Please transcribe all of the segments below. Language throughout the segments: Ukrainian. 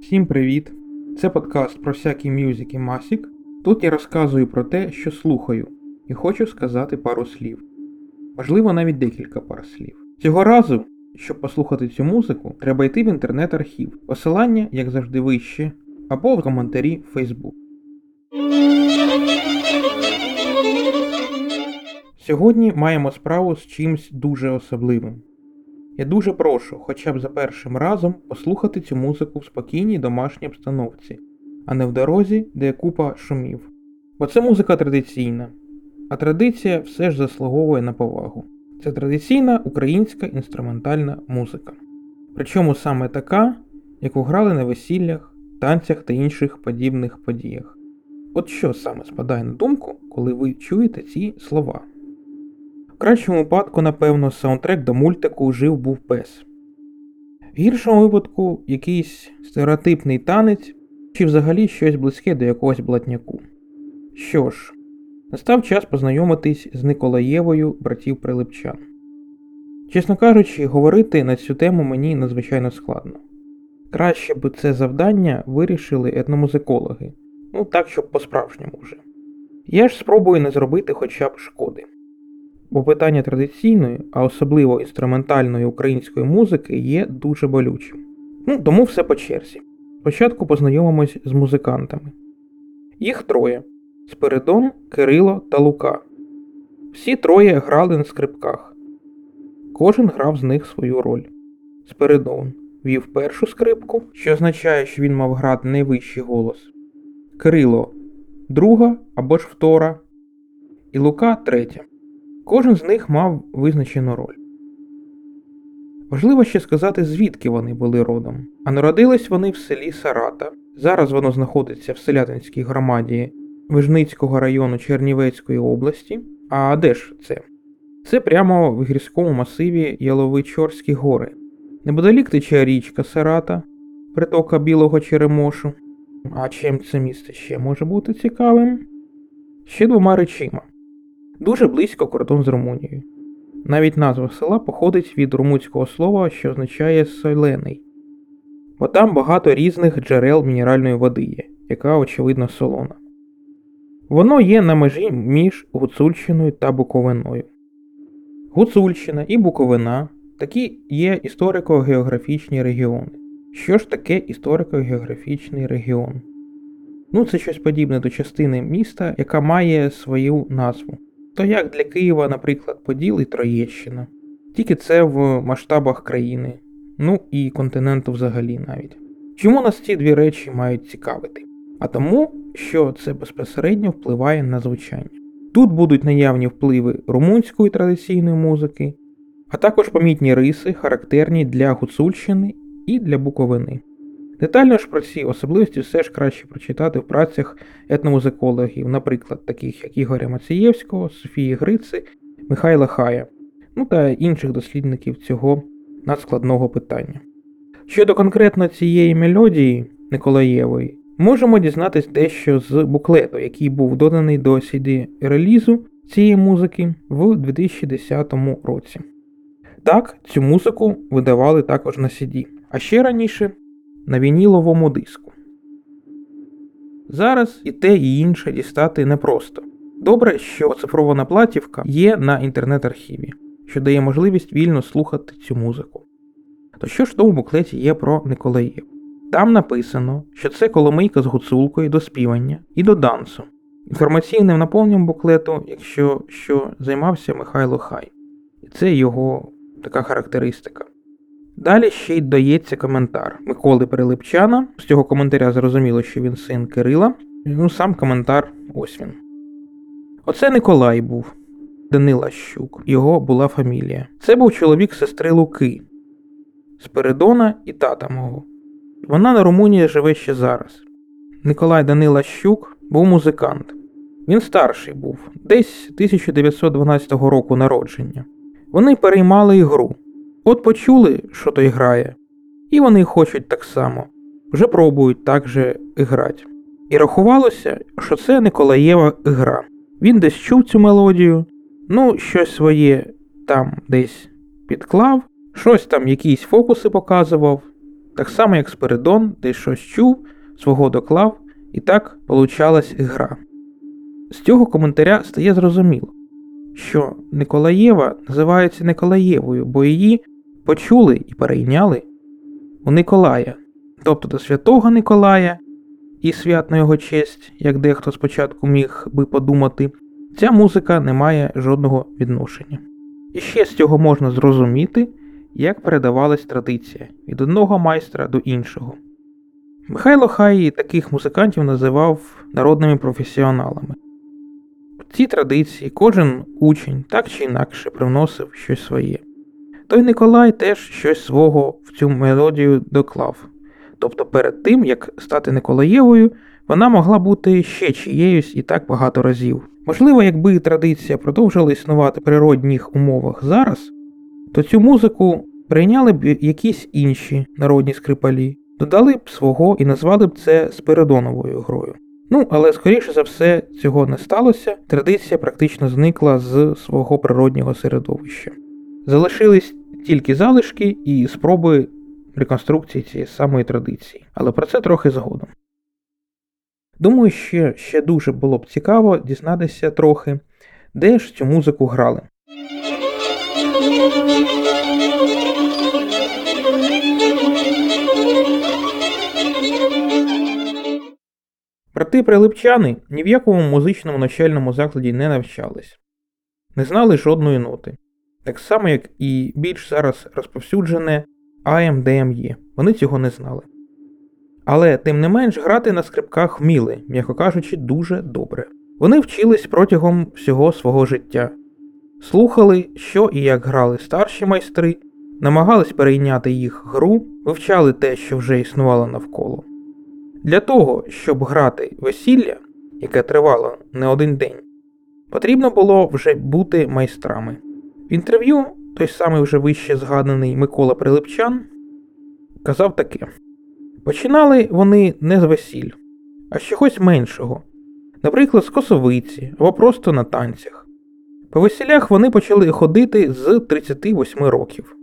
Всім привіт! Це подкаст про всякі мюзик і масік. Тут я розказую про те, що слухаю, і хочу сказати пару слів. Можливо, навіть декілька пар слів. Цього разу, щоб послухати цю музику, треба йти в інтернет-архів. Посилання, як завжди, вище, або в коментарі в Facebook. Сьогодні маємо справу з чимсь дуже особливим. Я дуже прошу, хоча б за першим разом, послухати цю музику в спокійній домашній обстановці, а не в дорозі, де купа шумів. Бо це музика традиційна, а традиція все ж заслуговує на повагу. Це традиційна українська інструментальна музика. Причому саме така, яку грали на весіллях, танцях та інших подібних подіях. От що саме спадає на думку, коли ви чуєте ці слова? Кращому випадку, напевно, саундтрек до мультику жив був пес. В гіршому випадку якийсь стереотипний танець чи взагалі щось близьке до якогось блатняку. Що ж, настав час познайомитись з Николаєвою братів Прилипчан. Чесно кажучи, говорити на цю тему мені надзвичайно складно. Краще б це завдання вирішили етномузикологи, ну так, щоб по-справжньому вже. Я ж спробую не зробити хоча б шкоди. Бо питання традиційної, а особливо інструментальної української музики є дуже болючим. Ну, тому все по черзі. Спочатку познайомимось з музикантами. Їх троє: Спиридон, Кирило та Лука. Всі троє грали на скрипках. Кожен грав з них свою роль. Спиридон вів першу скрипку, що означає, що він мав грати найвищий голос. Кирило друга або ж втора, і Лука третя. Кожен з них мав визначену роль. Важливо ще сказати, звідки вони були родом. А народились вони в селі Сарата. Зараз воно знаходиться в селятинській громаді Вижницького району Чернівецької області. А де ж це? Це прямо в гірському масиві Яловичорські гори. Неподалік тече річка Сарата, притока Білого Черемошу. А чим це місце ще може бути цікавим? Ще двома речима. Дуже близько кордон з Румунією. Навіть назва села походить від румунського слова, що означає солений, бо там багато різних джерел мінеральної води є, яка, очевидно, солона. Воно є на межі між Гуцульщиною та Буковиною. Гуцульщина і Буковина такі є історико-географічні регіони. Що ж таке історико-географічний регіон? Ну, це щось подібне до частини міста, яка має свою назву. То як для Києва, наприклад, Поділ і Троєщина. Тільки це в масштабах країни, ну і континенту взагалі навіть. Чому нас ці дві речі мають цікавити? А тому, що це безпосередньо впливає на звучання. Тут будуть наявні впливи румунської традиційної музики, а також помітні риси, характерні для Гуцульщини і для Буковини. Детально ж про ці особливості все ж краще прочитати в працях етномузикологів, наприклад, таких як Ігоря Мацієвського, Софії Грици, Михайла Хая, ну та інших дослідників цього надскладного питання. Щодо конкретно цієї мелодії Николаєвої, можемо дізнатись дещо з буклету, який був доданий до cd релізу цієї музики в 2010 році. Так, цю музику видавали також на CD, а ще раніше на вініловому диску. Зараз і те, і інше дістати непросто. Добре, що оцифрована платівка є на інтернет-архіві, що дає можливість вільно слухати цю музику. То що ж в тому буклеті є про Николаїв? Там написано, що це коломийка з гуцулкою до співання і до дансу. Інформаційним наповненням буклету, якщо що займався Михайло Хай, і це його така характеристика. Далі ще й дається коментар Миколи Перелипчана. З цього коментаря зрозуміло, що він син Кирила. Ну, сам коментар ось він. Оце Николай був, Данила Щук, його була фамілія. Це був чоловік сестри Луки, Спиридона і тата мого. Вона на Румунії живе ще зараз. Николай Данила Щук був музикант. Він старший був, десь 1912 року народження. Вони переймали ігру. От почули, що той грає, і вони хочуть так само, вже пробують так же грати. І рахувалося, що це Николаєва гра. Він десь чув цю мелодію, ну, щось своє там десь підклав, щось там якісь фокуси показував, так само, як Спиридон десь щось чув, свого доклав, і так получалась гра. З цього коментаря стає зрозуміло, що Николаєва називається Николаєвою, бо її почули і перейняли у Николая, тобто до святого Николая і свят на його честь, як дехто спочатку міг би подумати, ця музика не має жодного відношення. І ще з цього можна зрозуміти, як передавалась традиція від одного майстра до іншого. Михайло Хай таких музикантів називав народними професіоналами. В ці традиції кожен учень так чи інакше привносив щось своє. Той Николай теж щось свого в цю мелодію доклав. Тобто перед тим, як стати Николаєвою, вона могла бути ще чиєюсь і так багато разів. Можливо, якби традиція продовжила існувати в природних умовах зараз, то цю музику прийняли б якісь інші народні скрипалі, додали б свого і назвали б це Спиридоновою грою. Ну, але скоріше за все цього не сталося, традиція практично зникла з свого природнього середовища. Залишились тільки залишки і спроби реконструкції цієї самої традиції, але про це трохи згодом. Думаю, що ще дуже було б цікаво дізнатися трохи, де ж цю музику грали. Брати прилипчани ні в якому музичному навчальному закладі не навчались, не знали жодної ноти, так само, як і більш зараз розповсюджене AMDME, вони цього не знали. Але, тим не менш, грати на скрипках вміли, м'яко кажучи, дуже добре. Вони вчились протягом всього свого життя, слухали, що і як грали старші майстри, намагались перейняти їх гру, вивчали те, що вже існувало навколо. Для того, щоб грати весілля, яке тривало не один день, потрібно було вже бути майстрами. В інтерв'ю той самий вже вище згаданий Микола Прилипчан казав таке: починали вони не з весіль, а з чогось меншого, наприклад, з косовиці або просто на танцях. По весілях вони почали ходити з 38 років.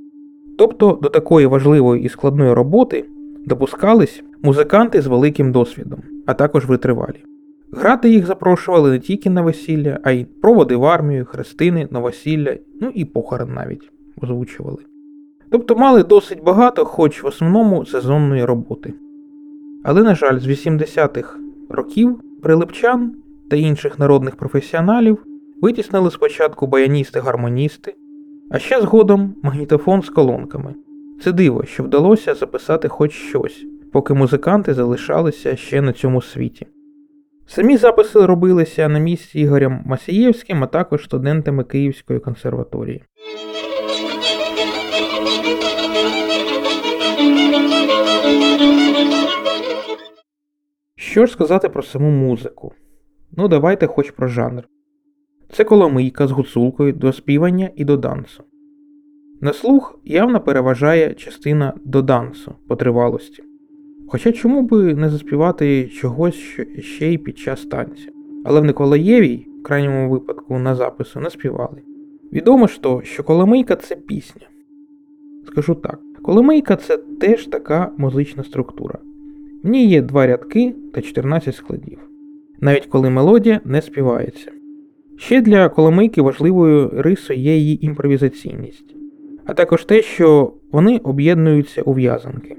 Тобто до такої важливої і складної роботи допускались музиканти з великим досвідом, а також витривалі. Грати їх запрошували не тільки на весілля, а й проводи в армію, хрестини, новосілля, ну і похорон навіть озвучували. Тобто мали досить багато, хоч в основному сезонної роботи. Але, на жаль, з 80-х років прилипчан та інших народних професіоналів витіснили спочатку баяністи-гармоністи, а ще згодом магнітофон з колонками. Це диво, що вдалося записати хоч щось, поки музиканти залишалися ще на цьому світі. Самі записи робилися на місці Ігорем Масієвським, а також студентами Київської консерваторії. Що ж сказати про саму музику? Ну, давайте хоч про жанр. Це коломийка з гуцулкою до співання і до дансу. На слух явно переважає частина до дансу по тривалості. Хоча чому би не заспівати чогось ще й під час танця. Але в Николаєвій, в крайньому випадку, на запису не співали. Відомо ж то, що Коломийка це пісня. Скажу так, Коломийка це теж така музична структура. В ній є два рядки та 14 складів, навіть коли мелодія не співається. Ще для Коломийки важливою рисою є її імпровізаційність, а також те, що вони об'єднуються у в'язанки.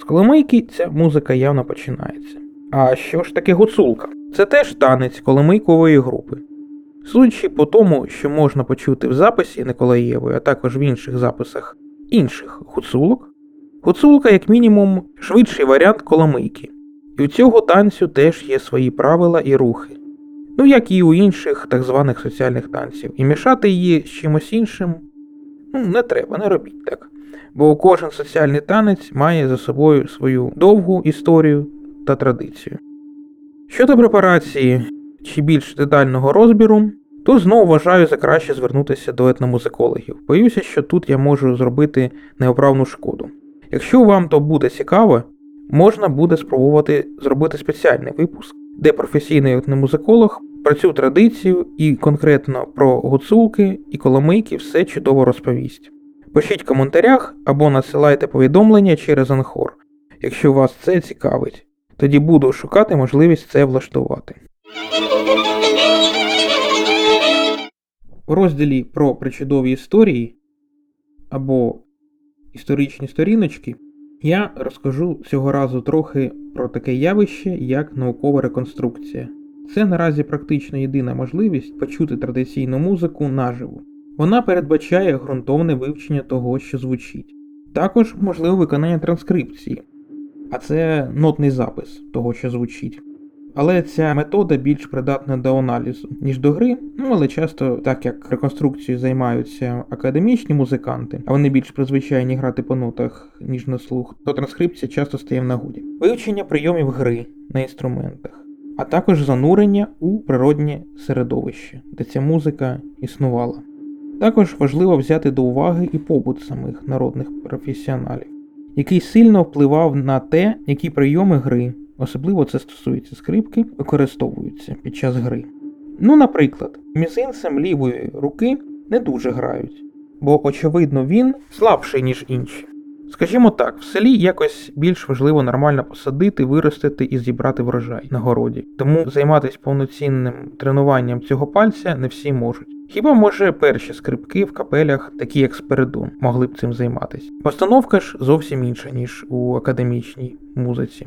З Коломийки ця музика явно починається. А що ж таке гуцулка? Це теж танець Коломийкової групи. Судячи по тому, що можна почути в записі Николаєвої, а також в інших записах інших гуцулок, гуцулка, як мінімум, швидший варіант Коломийки. І у цього танцю теж є свої правила і рухи. Ну як і у інших так званих соціальних танців, і мішати її з чимось іншим ну, не треба, не робіть так бо кожен соціальний танець має за собою свою довгу історію та традицію. Щодо препарації чи більш детального розбіру, то знову вважаю за краще звернутися до етномузикологів. Боюся, що тут я можу зробити неоправну шкоду. Якщо вам то буде цікаво, можна буде спробувати зробити спеціальний випуск, де професійний етномузиколог про цю традицію і конкретно про гуцулки і коломийки все чудово розповість. Пишіть в коментарях або насилайте повідомлення через Анхор, якщо вас це цікавить. Тоді буду шукати можливість це влаштувати. У розділі про причудові історії або історичні сторіночки я розкажу цього разу трохи про таке явище, як наукова реконструкція. Це наразі практично єдина можливість почути традиційну музику наживо. Вона передбачає ґрунтовне вивчення того, що звучить. Також можливе виконання транскрипції, а це нотний запис того, що звучить. Але ця метода більш придатна до аналізу, ніж до гри, ну але часто, так як реконструкцією займаються академічні музиканти, а вони більш призвичайні грати по нотах, ніж на слух, то транскрипція часто стає в нагоді. Вивчення прийомів гри на інструментах, а також занурення у природнє середовище, де ця музика існувала. Також важливо взяти до уваги і побут самих народних професіоналів, який сильно впливав на те, які прийоми гри. Особливо це стосується скрипки, використовуються під час гри. Ну, наприклад, мізинцем лівої руки не дуже грають, бо, очевидно, він слабший, ніж інші. Скажімо так, в селі якось більш важливо нормально посадити, виростити і зібрати врожай на городі, тому займатися повноцінним тренуванням цього пальця не всі можуть. Хіба може перші скрипки в капелях, такі як Спиридон, могли б цим займатися? Постановка ж зовсім інша, ніж у академічній музиці.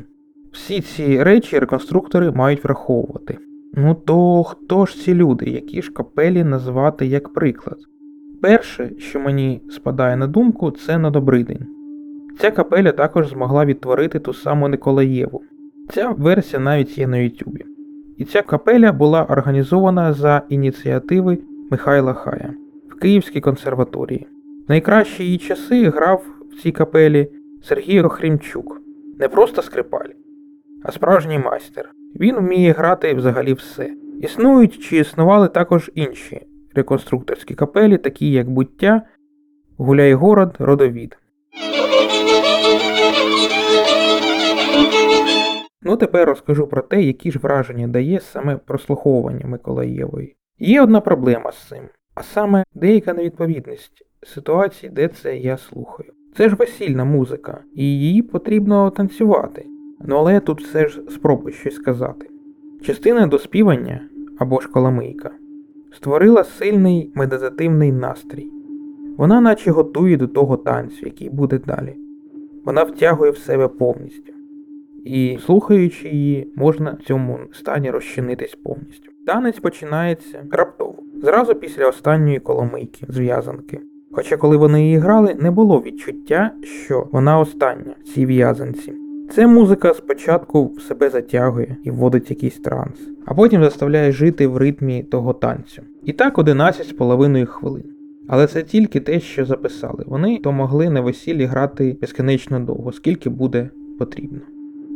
Всі ці речі реконструктори мають враховувати. Ну то хто ж ці люди, які ж капелі назвати як приклад? Перше, що мені спадає на думку, це на Добридень. Ця капеля також змогла відтворити ту саму Николаєву. Ця версія навіть є на Ютубі. І ця капеля була організована за ініціативи Михайла Хая в Київській консерваторії. В найкращі її часи грав в цій капелі Сергій Охрімчук, не просто скрипаль, а справжній майстер. Він вміє грати взагалі все. Існують чи існували також інші реконструкторські капелі, такі як буття, Гуляйгород, Родовід. Ну тепер розкажу про те, які ж враження дає саме прослуховування Миколаєвої. Є одна проблема з цим, а саме деяка невідповідність ситуації, де це я слухаю. Це ж весільна музика, і її потрібно танцювати. Ну але тут все ж спробую щось сказати. Частина доспівання або ж коломийка створила сильний медитативний настрій. Вона наче готує до того танцю, який буде далі. Вона втягує в себе повністю. І слухаючи її, можна в цьому стані розчинитись повністю. Танець починається раптово, зразу після останньої коломийки, зв'язанки. Хоча, коли вони її грали, не було відчуття, що вона остання в цій в'язанці. Це музика спочатку в себе затягує і вводить якийсь транс, а потім заставляє жити в ритмі того танцю. І так 11 з половиною хвилин. Але це тільки те, що записали. Вони то могли на весіллі грати безкінечно довго, скільки буде потрібно.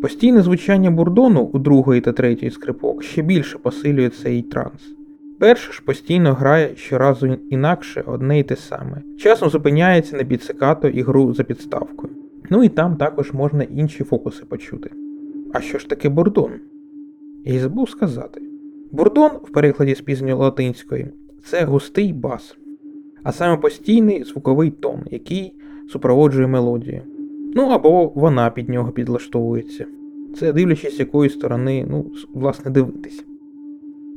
Постійне звучання бурдону у другої та третьої скрипок ще більше посилює цей транс. Перше ж постійно грає щоразу інакше одне й те саме. Часом зупиняється на підсикато і гру за підставкою. Ну і там також можна інші фокуси почути. А що ж таке бурдон? Я й забув сказати. Бурдон, в перекладі з пізньої латинської, це густий бас, а саме постійний звуковий тон, який супроводжує мелодію. Ну або вона під нього підлаштовується. Це дивлячись, з якої сторони, ну, власне, дивитись.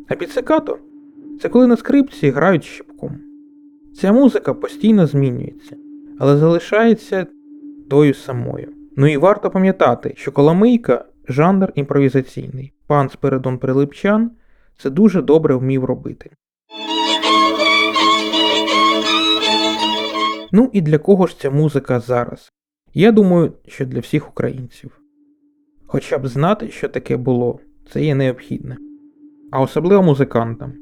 А підсикато це коли на скрипці грають щипком. Ця музика постійно змінюється, але залишається тою самою. Ну і варто пам'ятати, що Коломийка жанр імпровізаційний. Пан Спиридон Прилипчан це дуже добре вмів робити. Ну і для кого ж ця музика зараз? Я думаю, що для всіх українців. Хоча б знати, що таке було, це є необхідне. А особливо музикантам.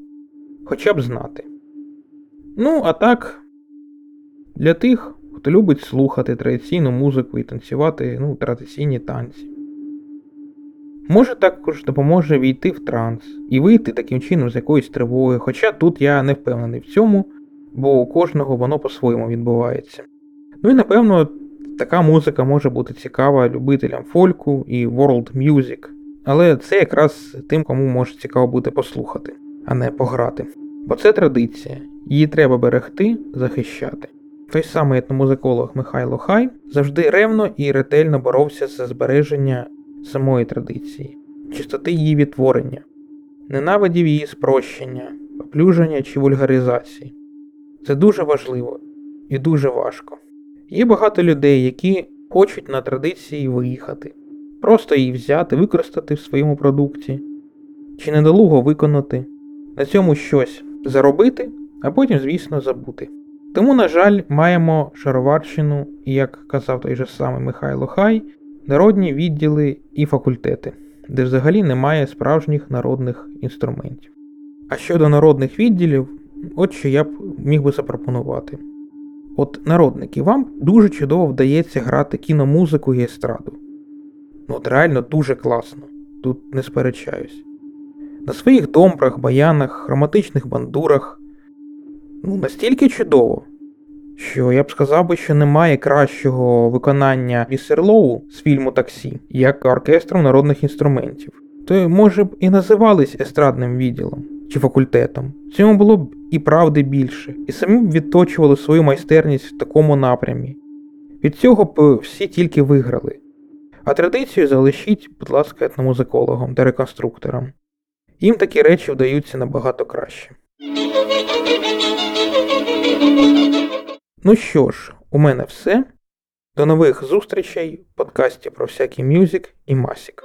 Хоча б знати. Ну, а так, для тих, хто любить слухати традиційну музику і танцювати ну, традиційні танці. Може також допоможе війти в транс і вийти таким чином з якоїсь тривоги, хоча тут я не впевнений в цьому, бо у кожного воно по-своєму відбувається. Ну і напевно така музика може бути цікава любителям фольку і world music, але це якраз тим, кому може цікаво буде послухати, а не пограти. Бо це традиція, її треба берегти, захищати. Той самий етномузиколог Михайло Хай завжди ревно і ретельно боровся за збереження самої традиції, чистоти її відтворення, ненавидів її спрощення, поплюження чи вульгаризації. Це дуже важливо і дуже важко. Є багато людей, які хочуть на традиції виїхати, просто її взяти, використати в своєму продукті, чи недолуго виконати, на цьому щось заробити, а потім, звісно, забути. Тому, на жаль, маємо Шароварщину як казав той же самий Михайло Хай, народні відділи і факультети, де взагалі немає справжніх народних інструментів. А щодо народних відділів, от що я б міг би запропонувати. От народники, вам дуже чудово вдається грати кіномузику і естраду. Ну от реально дуже класно, тут не сперечаюсь. На своїх домбрах, баянах, хроматичних бандурах. Ну, настільки чудово, що я б сказав би, що немає кращого виконання Вісерлоу з фільму Таксі, як оркестром народних інструментів. То може б і називались естрадним відділом чи факультетом. Цьому було б і правди більше, і самі б відточували свою майстерність в такому напрямі. Від цього б всі тільки виграли. А традицію залишіть, будь ласка, етномузикологам та реконструкторам. Їм такі речі вдаються набагато краще. Ну що ж, у мене все. До нових зустрічей в подкасті про всякий мюзик і масік.